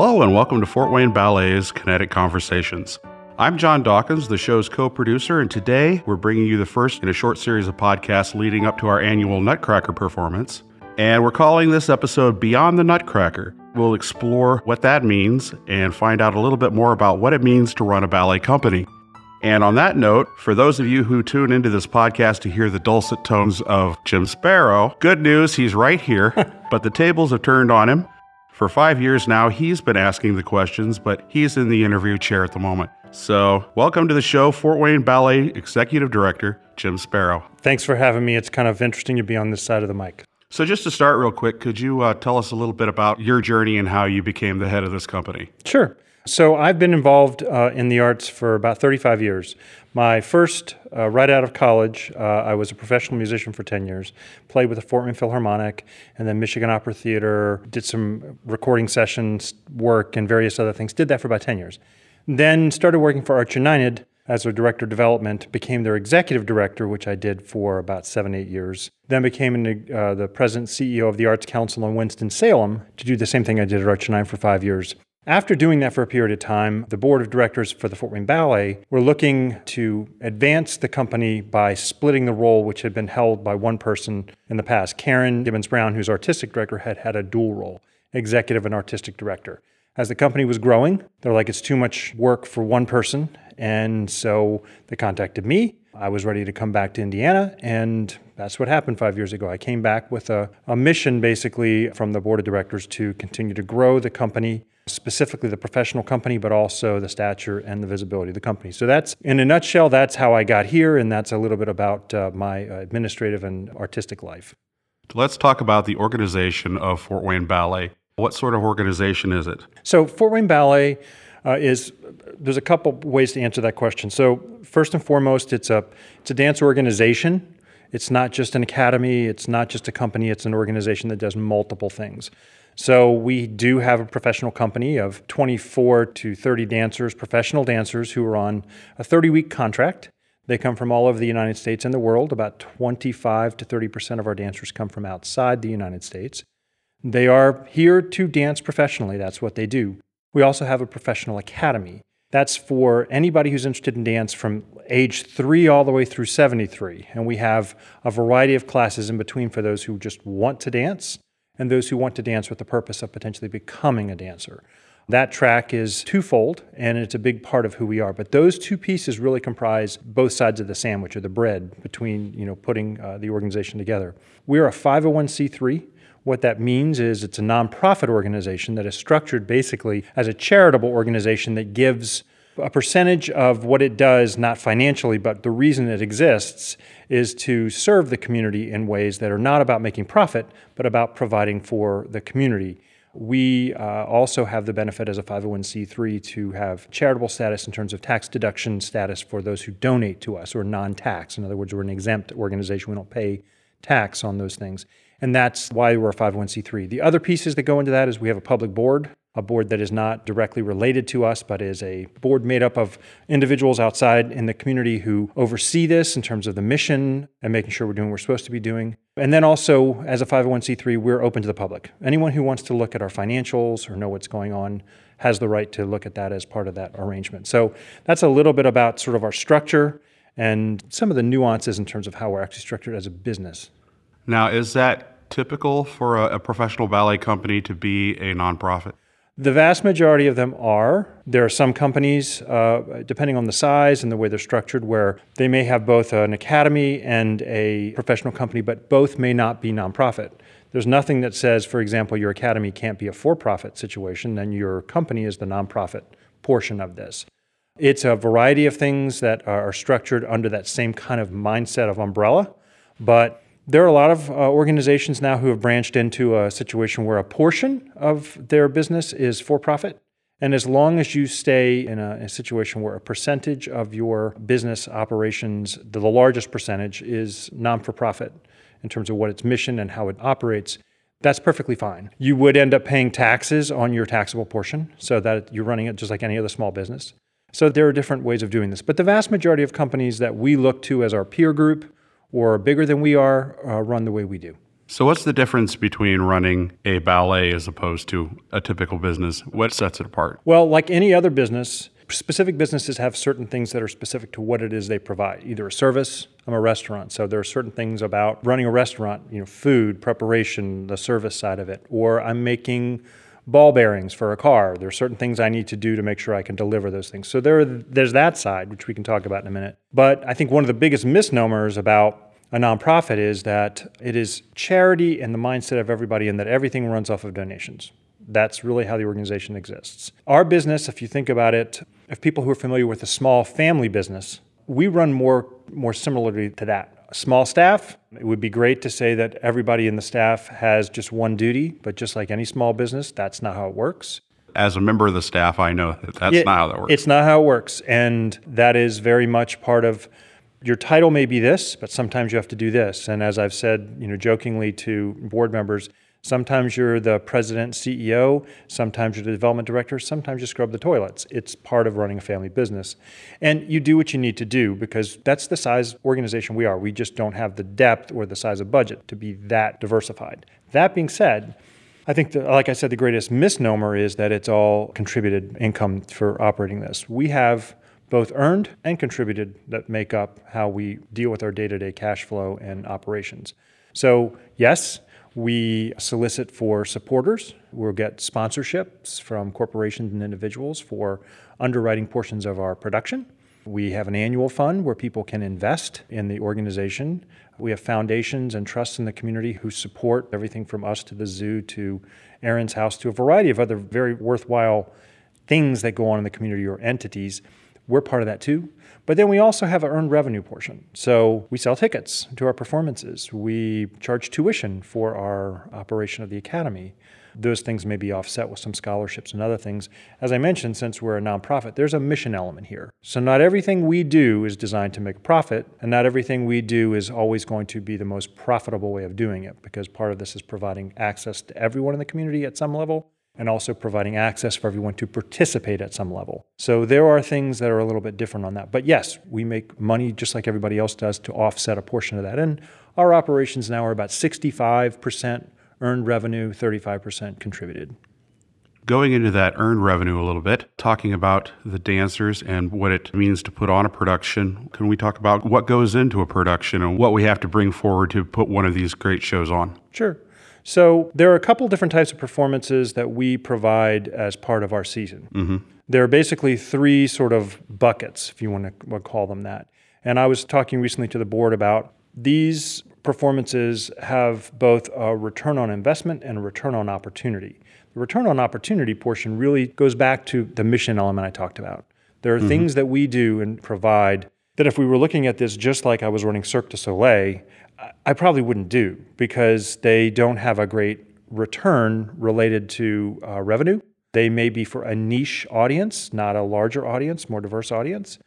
Hello, and welcome to Fort Wayne Ballet's Kinetic Conversations. I'm John Dawkins, the show's co producer, and today we're bringing you the first in a short series of podcasts leading up to our annual Nutcracker performance. And we're calling this episode Beyond the Nutcracker. We'll explore what that means and find out a little bit more about what it means to run a ballet company. And on that note, for those of you who tune into this podcast to hear the dulcet tones of Jim Sparrow, good news, he's right here, but the tables have turned on him. For five years now, he's been asking the questions, but he's in the interview chair at the moment. So, welcome to the show, Fort Wayne Ballet Executive Director, Jim Sparrow. Thanks for having me. It's kind of interesting to be on this side of the mic. So, just to start real quick, could you uh, tell us a little bit about your journey and how you became the head of this company? Sure. So, I've been involved uh, in the arts for about 35 years. My first, uh, right out of college, uh, I was a professional musician for 10 years, played with the Fort Wayne Philharmonic and then Michigan Opera Theater, did some recording sessions, work, and various other things. Did that for about 10 years. Then started working for Arts United as a director of development, became their executive director, which I did for about seven, eight years. Then became an, uh, the president CEO of the Arts Council in Winston-Salem to do the same thing I did at Arts United for five years. After doing that for a period of time, the board of directors for the Fort Wayne Ballet were looking to advance the company by splitting the role which had been held by one person in the past. Karen Gibbons Brown, who's artistic director, had had a dual role, executive and artistic director. As the company was growing, they're like, it's too much work for one person. And so they contacted me. I was ready to come back to Indiana, and that's what happened five years ago. I came back with a, a mission basically from the board of directors to continue to grow the company specifically the professional company, but also the stature and the visibility of the company. So that's, in a nutshell, that's how I got here, and that's a little bit about uh, my administrative and artistic life. Let's talk about the organization of Fort Wayne Ballet. What sort of organization is it? So, Fort Wayne Ballet uh, is there's a couple ways to answer that question. So, first and foremost, it's a it's a dance organization. It's not just an academy. It's not just a company. It's an organization that does multiple things. So we do have a professional company of 24 to 30 dancers, professional dancers who are on a 30 week contract. They come from all over the United States and the world. About 25 to 30% of our dancers come from outside the United States. They are here to dance professionally. That's what they do. We also have a professional academy. That's for anybody who's interested in dance from age three all the way through 73. And we have a variety of classes in between for those who just want to dance and those who want to dance with the purpose of potentially becoming a dancer. That track is twofold, and it's a big part of who we are. But those two pieces really comprise both sides of the sandwich or the bread between you know putting uh, the organization together. We're a 501c3. What that means is it's a nonprofit organization that is structured basically as a charitable organization that gives a percentage of what it does, not financially, but the reason it exists is to serve the community in ways that are not about making profit, but about providing for the community. We uh, also have the benefit as a 501c3 to have charitable status in terms of tax deduction status for those who donate to us or non tax. In other words, we're an exempt organization. We don't pay tax on those things. And that's why we're a 501c3. The other pieces that go into that is we have a public board a board that is not directly related to us, but is a board made up of individuals outside in the community who oversee this in terms of the mission and making sure we're doing what we're supposed to be doing. And then also, as a 501c3, we're open to the public. Anyone who wants to look at our financials or know what's going on has the right to look at that as part of that arrangement. So that's a little bit about sort of our structure and some of the nuances in terms of how we're actually structured as a business. Now, is that typical for a, a professional ballet company to be a nonprofit? The vast majority of them are. There are some companies, uh, depending on the size and the way they're structured, where they may have both an academy and a professional company, but both may not be nonprofit. There's nothing that says, for example, your academy can't be a for profit situation, then your company is the nonprofit portion of this. It's a variety of things that are structured under that same kind of mindset of umbrella, but there are a lot of uh, organizations now who have branched into a situation where a portion of their business is for profit. And as long as you stay in a, a, situation where a percentage of your business operations, the, the largest percentage, is non for profit in terms of what its mission and how it operates, that's perfectly fine. You would end up paying taxes on your taxable portion so that you're running it just like any other small business. So there are different ways of doing this. But the vast majority of companies that we look to as our peer group or bigger than we are uh, run the way we do. So, what's the difference between running a ballet as opposed to a typical business? What sets it apart? Well, like any other business, specific businesses have certain things that are specific to what it is they provide, either a service. I'm a restaurant, so there are certain things about running a restaurant, you know, food, preparation, the service side of it, or I'm making ball bearings for a car. There are certain things I need to do to make sure I can deliver those things. So there, there's that side, which we can talk about in a minute. But I think one of the biggest misnomers about a nonprofit is that it is charity and the mindset of everybody, and that everything runs off of donations. That's really how the organization exists. Our business, if you think about it, if people who are familiar with a small family business, we run more more similarly to that small staff, it would be great to say that everybody in the staff has just one duty, but just like any small business, that's not how it works. As a member of the staff, I know that that's It- not how that works. It's not how it works. And that is very much part of your title may be this, but sometimes you have to do this. And as I've said, you know, jokingly to board members, sometimes you're the president, CEO, sometimes you're the development director, sometimes you scrub the toilets. It's part of running a family business. And you do what you need to do because that's the size organization we are. We just don't have the depth or the size of budget to be that diversified. That being said, I think, the, like I said, the greatest misnomer is that it's all contributed income for operating this. We have both earned and contributed that make up how we deal with our day to day cash flow and operations. So, yes, we solicit for supporters. We'll get sponsorships from corporations and individuals for underwriting portions of our production. We have an annual fund where people can invest in the organization. We have foundations and trusts in the community who support everything from us to the zoo to Erin's House to a variety of other very worthwhile things that go on in the community or entities. We're part of that too. But then we also have an earned revenue portion. So we sell tickets to our performances. We charge tuition for our operation of the academy. Those things may be offset with some scholarships and other things. As I mentioned, since we're a nonprofit, there's a mission element here. So not everything we do is designed to make a profit, and not everything we do is always going to be the most profitable way of doing it, because part of this is providing access to everyone in the community at some level and also providing access for everyone to participate at some level. So there are things that are a little bit different on that. But yes, we make money just like everybody else does to offset a portion of that. And our operations now are about 65% earned revenue, 35% contributed. Going into that earned revenue a little bit, talking about the dancers and what it means to put on a production, can we talk about what goes into a production and what we have to bring forward to put one of these great shows on? Sure. So there are a couple different types of performances that we provide as part of our season. Mm-hmm. There are basically three sort of buckets, if you want to call them that. And I was talking recently to the board about these performances have both a return on investment and a return on opportunity. The return on opportunity portion really goes back to the mission element I talked about. There are mm-hmm. things that we do and provide that if we were looking at this just like I was running Cirque du Soleil, I- probably wouldn't do because they don't have a great return related to uh, revenue. They may be for a niche audience, not a larger audience, more diverse audience,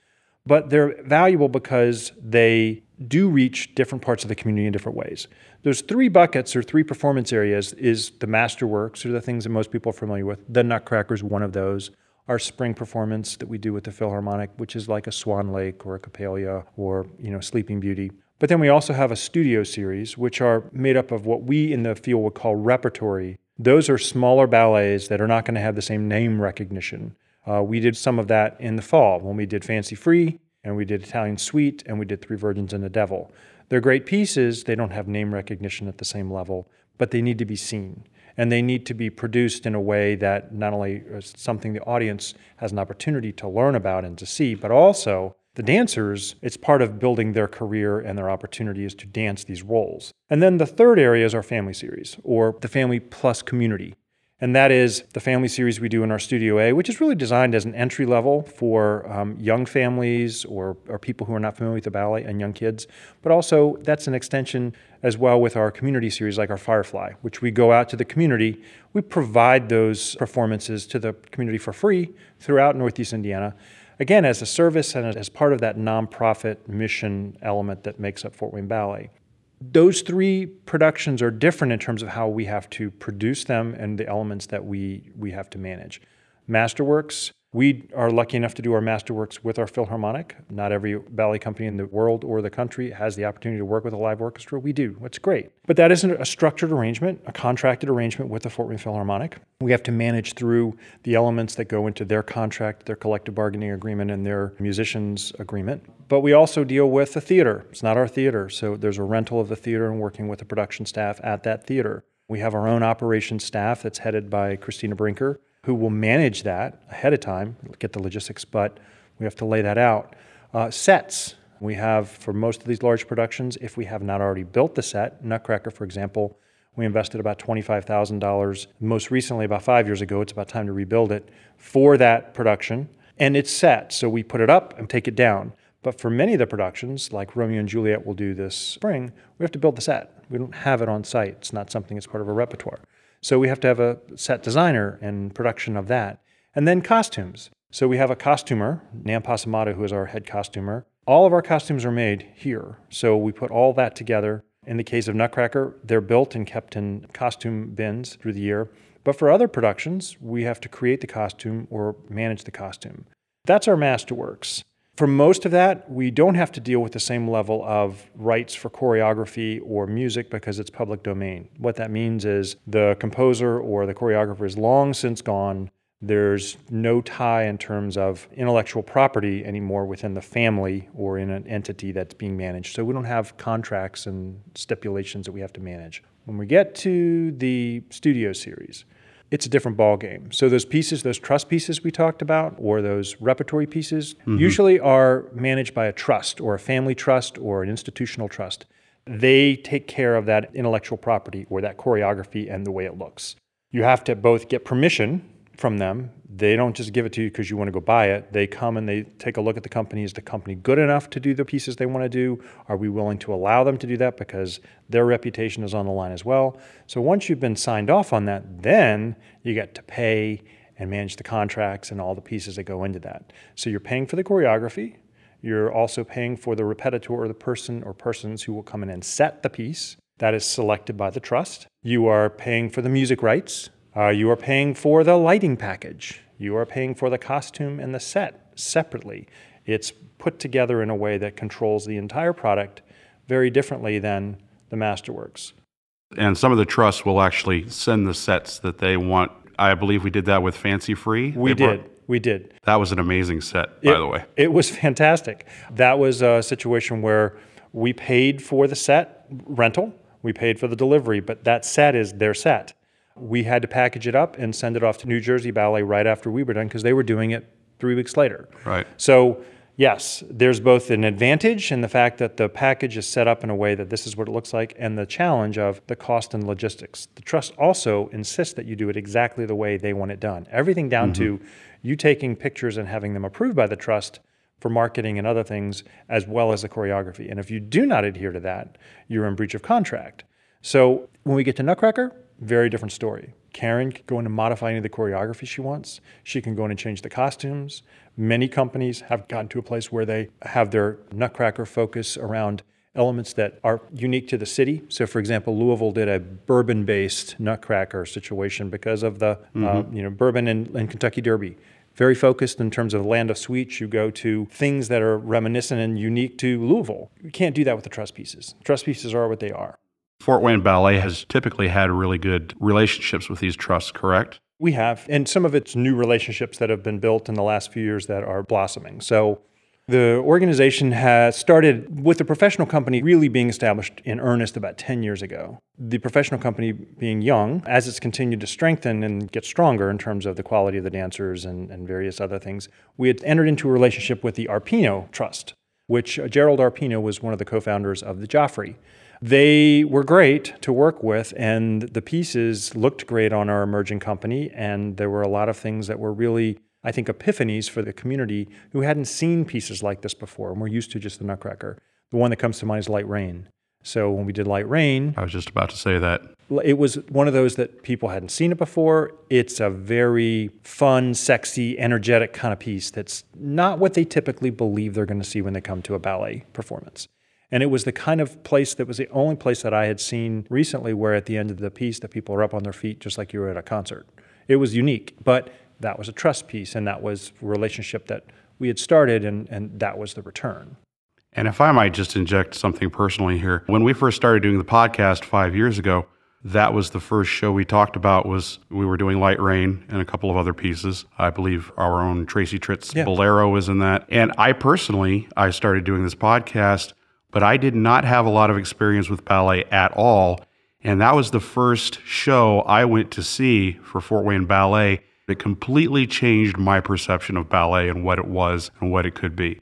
but they're valuable because they do reach different parts of the community in different ways. Those three buckets or three performance areas is the masterworks, or the things that most people are familiar with. The Nutcracker is one of those. Our spring performance that we do with the Philharmonic, which is like a Swan Lake or a Coppélia or you know Sleeping Beauty. But then we also have a studio series, which are made up of what we in the field would call repertory. Those are smaller ballets that are not going to have the same name recognition. Uh, we did some of that in the fall when we did Fancy Free and we did Italian Suite and we did Three Virgins and the Devil. They're great pieces. They don't have name recognition at the same level, but they need to be seen. And they need to be produced in a way that not only is something the audience has an opportunity to learn about and to see, but also the dancers, it's part of building their career and their opportunities to dance these roles. And then the third area is our family series or the family plus community. And that is the family series we do in our Studio A, which is really designed as an entry level for um, young families or, or people who are not familiar with the ballet and young kids. But also, that's an extension as well with our community series, like our Firefly, which we go out to the community. We provide those performances to the community for free throughout Northeast Indiana. Again, as a service and as part of that nonprofit mission element that makes up Fort Wayne Ballet those three productions are different in terms of how we have to produce them and the elements that we we have to manage. Masterworks We are lucky enough to do our masterworks with our Philharmonic. Not every ballet company in the world or the country has the opportunity to work with a live orchestra. We do. It's great. But that isn't a structured arrangement, a contracted arrangement with the Fort Wayne Philharmonic. We have to manage through the elements that go into their contract, their collective bargaining agreement, and their musicians' agreement. But we also deal with the theater. It's not our theater, so there's a rental of the theater and working with the production staff at that theater. We have our own operations staff that's headed by Christina Brinker who will manage that ahead of time, get the logistics, but we have to lay that out. Uh, sets. We have, for most of these large productions, if we have not already built the set, Nutcracker, for example, we invested about $25,000. Most recently, about five years ago, it's about time to rebuild it for that production. And it's set, so we put it up and take it down. But for many of the productions, like Romeo and Juliet will do this spring, we have to build the set. We don't have it on site. It's not something that's part of a repertoire. So we have to have a set designer and production of that. And then costumes. So we have a costumer, Nan Pasamato, who is our head costumer. All of our costumes are made here. So we put all that together. In the case of Nutcracker, they're built and kept in costume bins through the year. But for other productions, we have to create the costume or manage the costume. That's our masterworks. For most of that, we don't have to deal with the same level of rights for choreography or music because it's public domain. What that means is the composer or the choreographer is long since gone. There's no tie in terms of intellectual property anymore within the family or in an entity that's being managed. So we don't have contracts and stipulations that we have to manage. When we get to the studio series, it's a different ball game. So those pieces, those trust pieces we talked about, or those repertory pieces, mm-hmm. usually are managed by a trust or a family trust or an institutional trust. They take care of that intellectual property or that choreography and the way it looks. You have to both get permission from them. They don't just give it to you because you want to go buy it. They come and they take a look at the company. Is the company good enough to do the pieces they want to do? Are we willing to allow them to do that because their reputation is on the line as well? So once you've been signed off on that, then you get to pay and manage the contracts and all the pieces that go into that. So you're paying for the choreography. You're also paying for the répétiteur or the person or persons who will come in and set the piece. That is selected by the trust. You are paying for the music rights uh, you are paying for the lighting package. You are paying for the costume and the set separately. It's put together in a way that controls the entire product very differently than the Masterworks. And some of the trusts will actually send the sets that they want. I believe we did that with Fancy Free. We they did. Brought, we did. That was an amazing set, by it, the way. It was fantastic. That was a situation where we paid for the set rental, we paid for the delivery, but that set is their set we had to package it up and send it off to New Jersey Ballet right after we were done because they were doing it three weeks later. Right. So, yes, there's both an advantage in the fact that the package is set up in a way that this is what it looks like, and the challenge of the cost and logistics. The trust also insists that you do it exactly the way they want it done. Everything down mm-hmm. to you taking pictures and having them approved by the trust for marketing and other things, as well as the choreography. And if you do not adhere to that, you're in breach of contract. So when we get to Nutcracker, very different story. Karen can go in and modify any of the choreography she wants. She can go in and change the costumes. Many companies have gotten to a place where they have their Nutcracker focus around elements that are unique to the city. So, for example, Louisville did a bourbon-based Nutcracker situation because of the uh, mm-hmm. uh, you know bourbon and, and Kentucky Derby very focused in terms of land of sweets. You go to things that are reminiscent and unique to Louisville. You can't do that with the trust pieces. Trust pieces are what they are. Fort Wayne Ballet has typically had really good relationships with these trusts, correct? We have, and some of it's new relationships that have been built in the last few years that are blossoming. So the organization has started with the professional company really being established in earnest about 10 years ago. The professional company being young, as it's continued to strengthen and get stronger in terms of the quality of the dancers and, and various other things, we had entered into a relationship with the Arpino Trust, which Gerald Arpino was one of the co founders of the Joffrey. They were great to work with, and the pieces looked great on our emerging company. And there were a lot of things that were really, I think, epiphanies for the community who hadn't seen pieces like this before and were used to just the Nutcracker. The one that comes to mind is Light Rain. So when we did Light Rain, I was just about to say that. It was one of those that people hadn't seen it before. It's a very fun, sexy, energetic kind of piece that's not what they typically believe they're going to see when they come to a ballet performance. And it was the kind of place that was the only place that I had seen recently where at the end of the piece that people are up on their feet just like you were at a concert. It was unique, but that was a trust piece and that was a relationship that we had started and, and that was the return. And if I might just inject something personally here, when we first started doing the podcast five years ago, that was the first show we talked about was we were doing light rain and a couple of other pieces i believe our own tracy tritt's yeah. bolero was in that and i personally i started doing this podcast but i did not have a lot of experience with ballet at all and that was the first show i went to see for fort wayne ballet it completely changed my perception of ballet and what it was and what it could be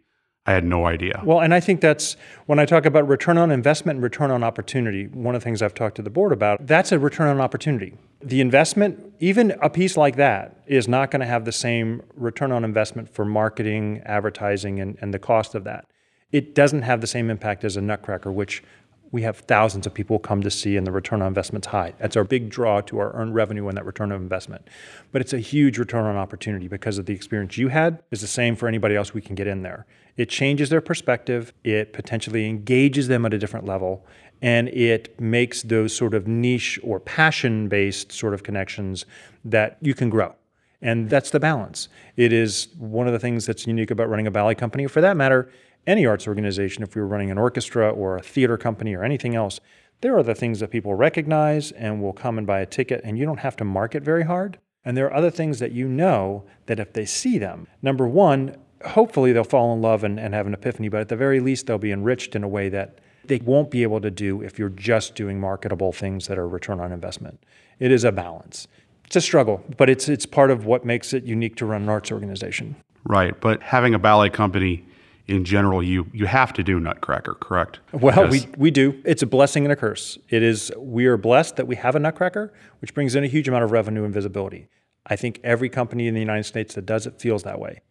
I had no idea. Well, and I think that's when I talk about return on investment and return on opportunity, one of the things I've talked to the board about, that's a return on opportunity. The investment, even a piece like that, is not going to have the same return on investment for marketing, advertising, and, and the cost of that. It doesn't have the same impact as a Nutcracker, which we have thousands of people come to see and the return on investment's high. That's our big draw to our earned revenue and that return on investment. But it's a huge return on opportunity because of the experience you had is the same for anybody else we can get in there. It changes their perspective, it potentially engages them at a different level, and it makes those sort of niche or passion based sort of connections that you can grow. And that's the balance. It is one of the things that's unique about running a ballet company, for that matter, any arts organization, if we were running an orchestra or a theater company or anything else, there are the things that people recognize and will come and buy a ticket, and you don't have to market very hard. And there are other things that you know that if they see them, number one, hopefully they'll fall in love and, and have an epiphany, but at the very least, they'll be enriched in a way that they won't be able to do if you're just doing marketable things that are return on investment. It is a balance. It's a struggle, but it's it's part of what makes it unique to run an arts organization. Right, but having a ballet company in general, you you have to do Nutcracker, correct? Well, yes. we we do. It's a blessing and a curse. It is. We are blessed that we have a Nutcracker, which brings in a huge amount of revenue and visibility. I think every company in the United States that does it feels that way.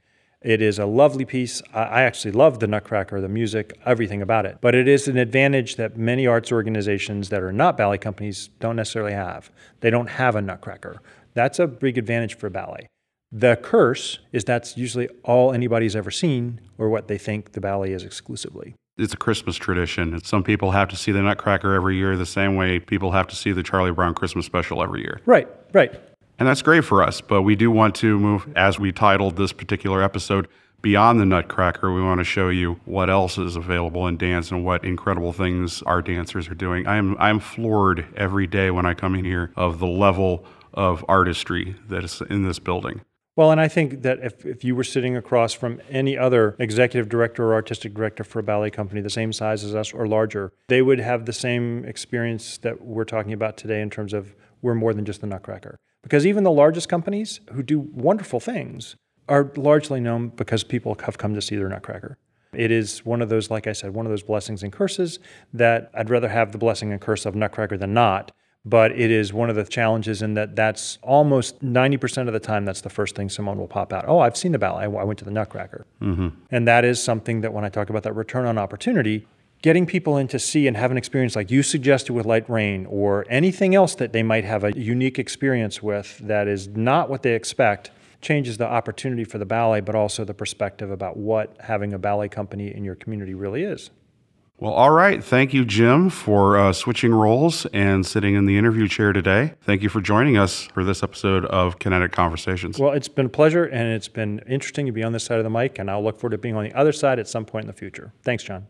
It is a lovely piece. I actually love the Nutcracker, the music, everything about it. But it is an advantage that many arts organizations that are not ballet companies don't necessarily have. They don't have a Nutcracker. That's a big advantage for ballet. The curse is that's usually all anybody's ever seen or what they think the ballet is exclusively. It's a Christmas tradition. Some people have to see the Nutcracker every year the same way people have to see the Charlie Brown Christmas special every year. Right, right. And that's great for us, but we do want to move, as we titled this particular episode, beyond the Nutcracker. We want to show you what else is available in dance and what incredible things our dancers are doing. I am I am floored every day when I come in here of the level of artistry that is in this building. Well, and I think that if, if you were sitting across from any other executive director or artistic director for a ballet company the same size as us or larger, they would have the same experience that we're talking about today in terms of we're more than just the Nutcracker. Because even the largest companies who do wonderful things are largely known because people have come to see their Nutcracker. It is one of those, like I said, one of those blessings and curses that I'd rather have the blessing and curse of Nutcracker than not but it is one of the challenges in that that's almost 90% of the time that's the first thing someone will pop out. Oh i've seen the ballet i went to the nutcracker. Mm-hmm. and that is something that when i talk about that return on opportunity getting people in to see and have an experience like you suggested with light rain or anything else that they might have a unique experience with that is not what they expect changes the opportunity for the ballet but also the perspective about what having a ballet company in your community really is well, all right. Thank you, Jim, for uh, switching roles and sitting in the interview chair today. Thank you for joining us for this episode of Kinetic Conversations. Well, it's been a pleasure and it's been interesting to be on this side of the mic, and I'll look forward to being on the other side at some point in the future. Thanks, John.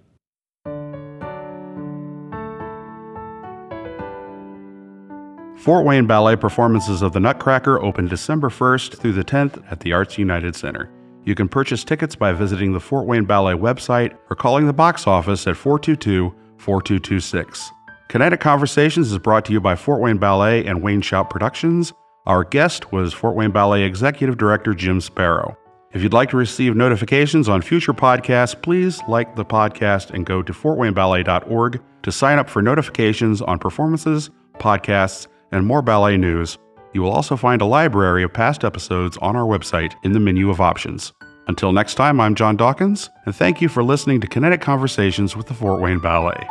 Fort Wayne Ballet performances of the Nutcracker open December 1st through the 10th at the Arts United Center. You can purchase tickets by visiting the Fort Wayne Ballet website or calling the box office at 422 4226. Kinetic Conversations is brought to you by Fort Wayne Ballet and Wayne Shout Productions. Our guest was Fort Wayne Ballet Executive Director Jim Sparrow. If you'd like to receive notifications on future podcasts, please like the podcast and go to fortwayneballet.org to sign up for notifications on performances, podcasts, and more ballet news. You will also find a library of past episodes on our website in the menu of options. Until next time, I'm John Dawkins, and thank you for listening to Kinetic Conversations with the Fort Wayne Ballet.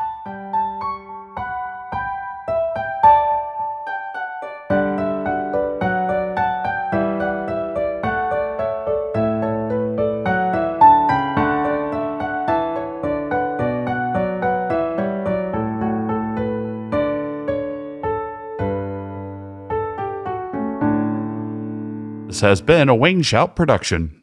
Has been a Wayne Shout production.